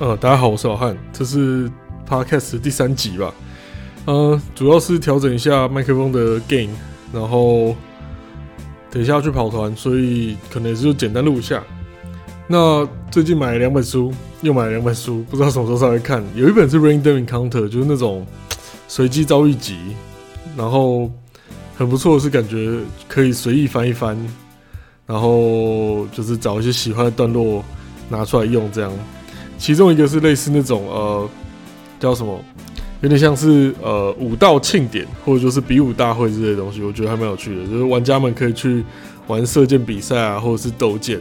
呃，大家好，我是老汉，这是 Podcast 第三集吧。呃，主要是调整一下麦克风的 gain，然后等一下要去跑团，所以可能也是就简单录一下。那最近买了两本书，又买了两本书，不知道什么时候上来看。有一本是 Random Encounter，就是那种随机遭遇集，然后很不错，是感觉可以随意翻一翻，然后就是找一些喜欢的段落拿出来用这样。其中一个是类似那种呃，叫什么，有点像是呃武道庆典或者就是比武大会之类的东西，我觉得还蛮有趣的。就是玩家们可以去玩射箭比赛啊，或者是斗剑，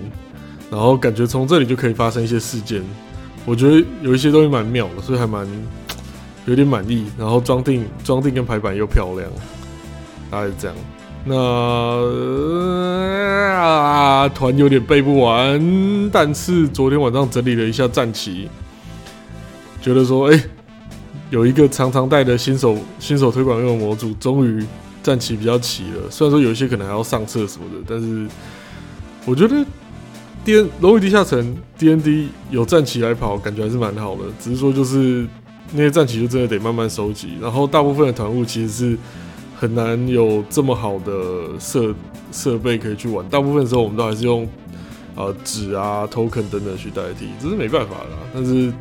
然后感觉从这里就可以发生一些事件。我觉得有一些东西蛮妙的，所以还蛮有点满意。然后装订装订跟排版又漂亮，大概是这样。那啊，团有点背不完，但是昨天晚上整理了一下战旗，觉得说，哎，有一个常常带的新手新手推广用的模组，终于战旗比较齐了。虽然说有一些可能还要上厕所的，但是我觉得 D N 龙与地下城 D N D 有战旗来跑，感觉还是蛮好的。只是说就是那些战旗就真的得慢慢收集，然后大部分的团物其实是。很难有这么好的设设备可以去玩，大部分时候我们都还是用呃纸啊、token 等等去代替，这是没办法的。但是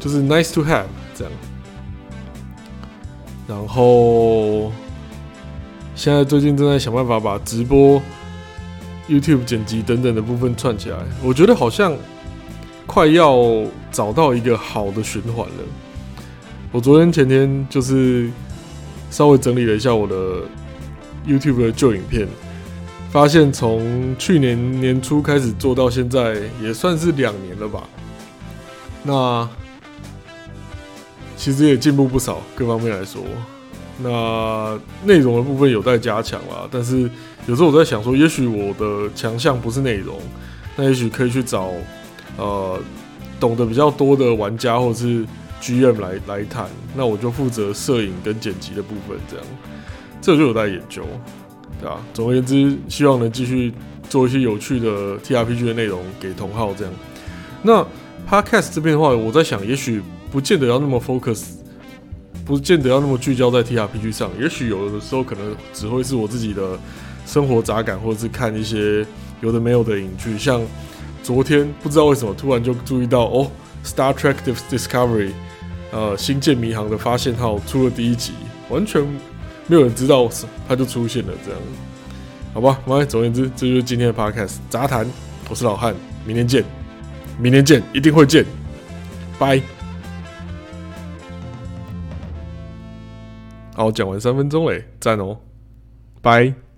就是 nice to have 这样。然后现在最近正在想办法把直播、YouTube 剪辑等等的部分串起来，我觉得好像快要找到一个好的循环了。我昨天前天就是。稍微整理了一下我的 YouTube 的旧影片，发现从去年年初开始做到现在，也算是两年了吧。那其实也进步不少，各方面来说。那内容的部分有待加强啦，但是有时候我在想说，也许我的强项不是内容，那也许可以去找呃懂得比较多的玩家，或者是。G.M 来来谈，那我就负责摄影跟剪辑的部分，这样，这就有待研究，对吧？总而言之，希望能继续做一些有趣的 T.R.P.G 的内容给同号，这样。那 Podcast 这边的话，我在想，也许不见得要那么 focus，不见得要那么聚焦在 T.R.P.G 上，也许有的时候可能只会是我自己的生活杂感，或者是看一些有的没有的影剧，像昨天不知道为什么突然就注意到哦，Star Trek Discovery。呃，星舰迷航的发现号出了第一集，完全没有人知道，它就出现了这样，好吧？来，总而言之，这就是今天的 podcast 杂谈。我是老汉，明天见，明天见，一定会见，拜。好，讲完三分钟嘞，赞哦，拜。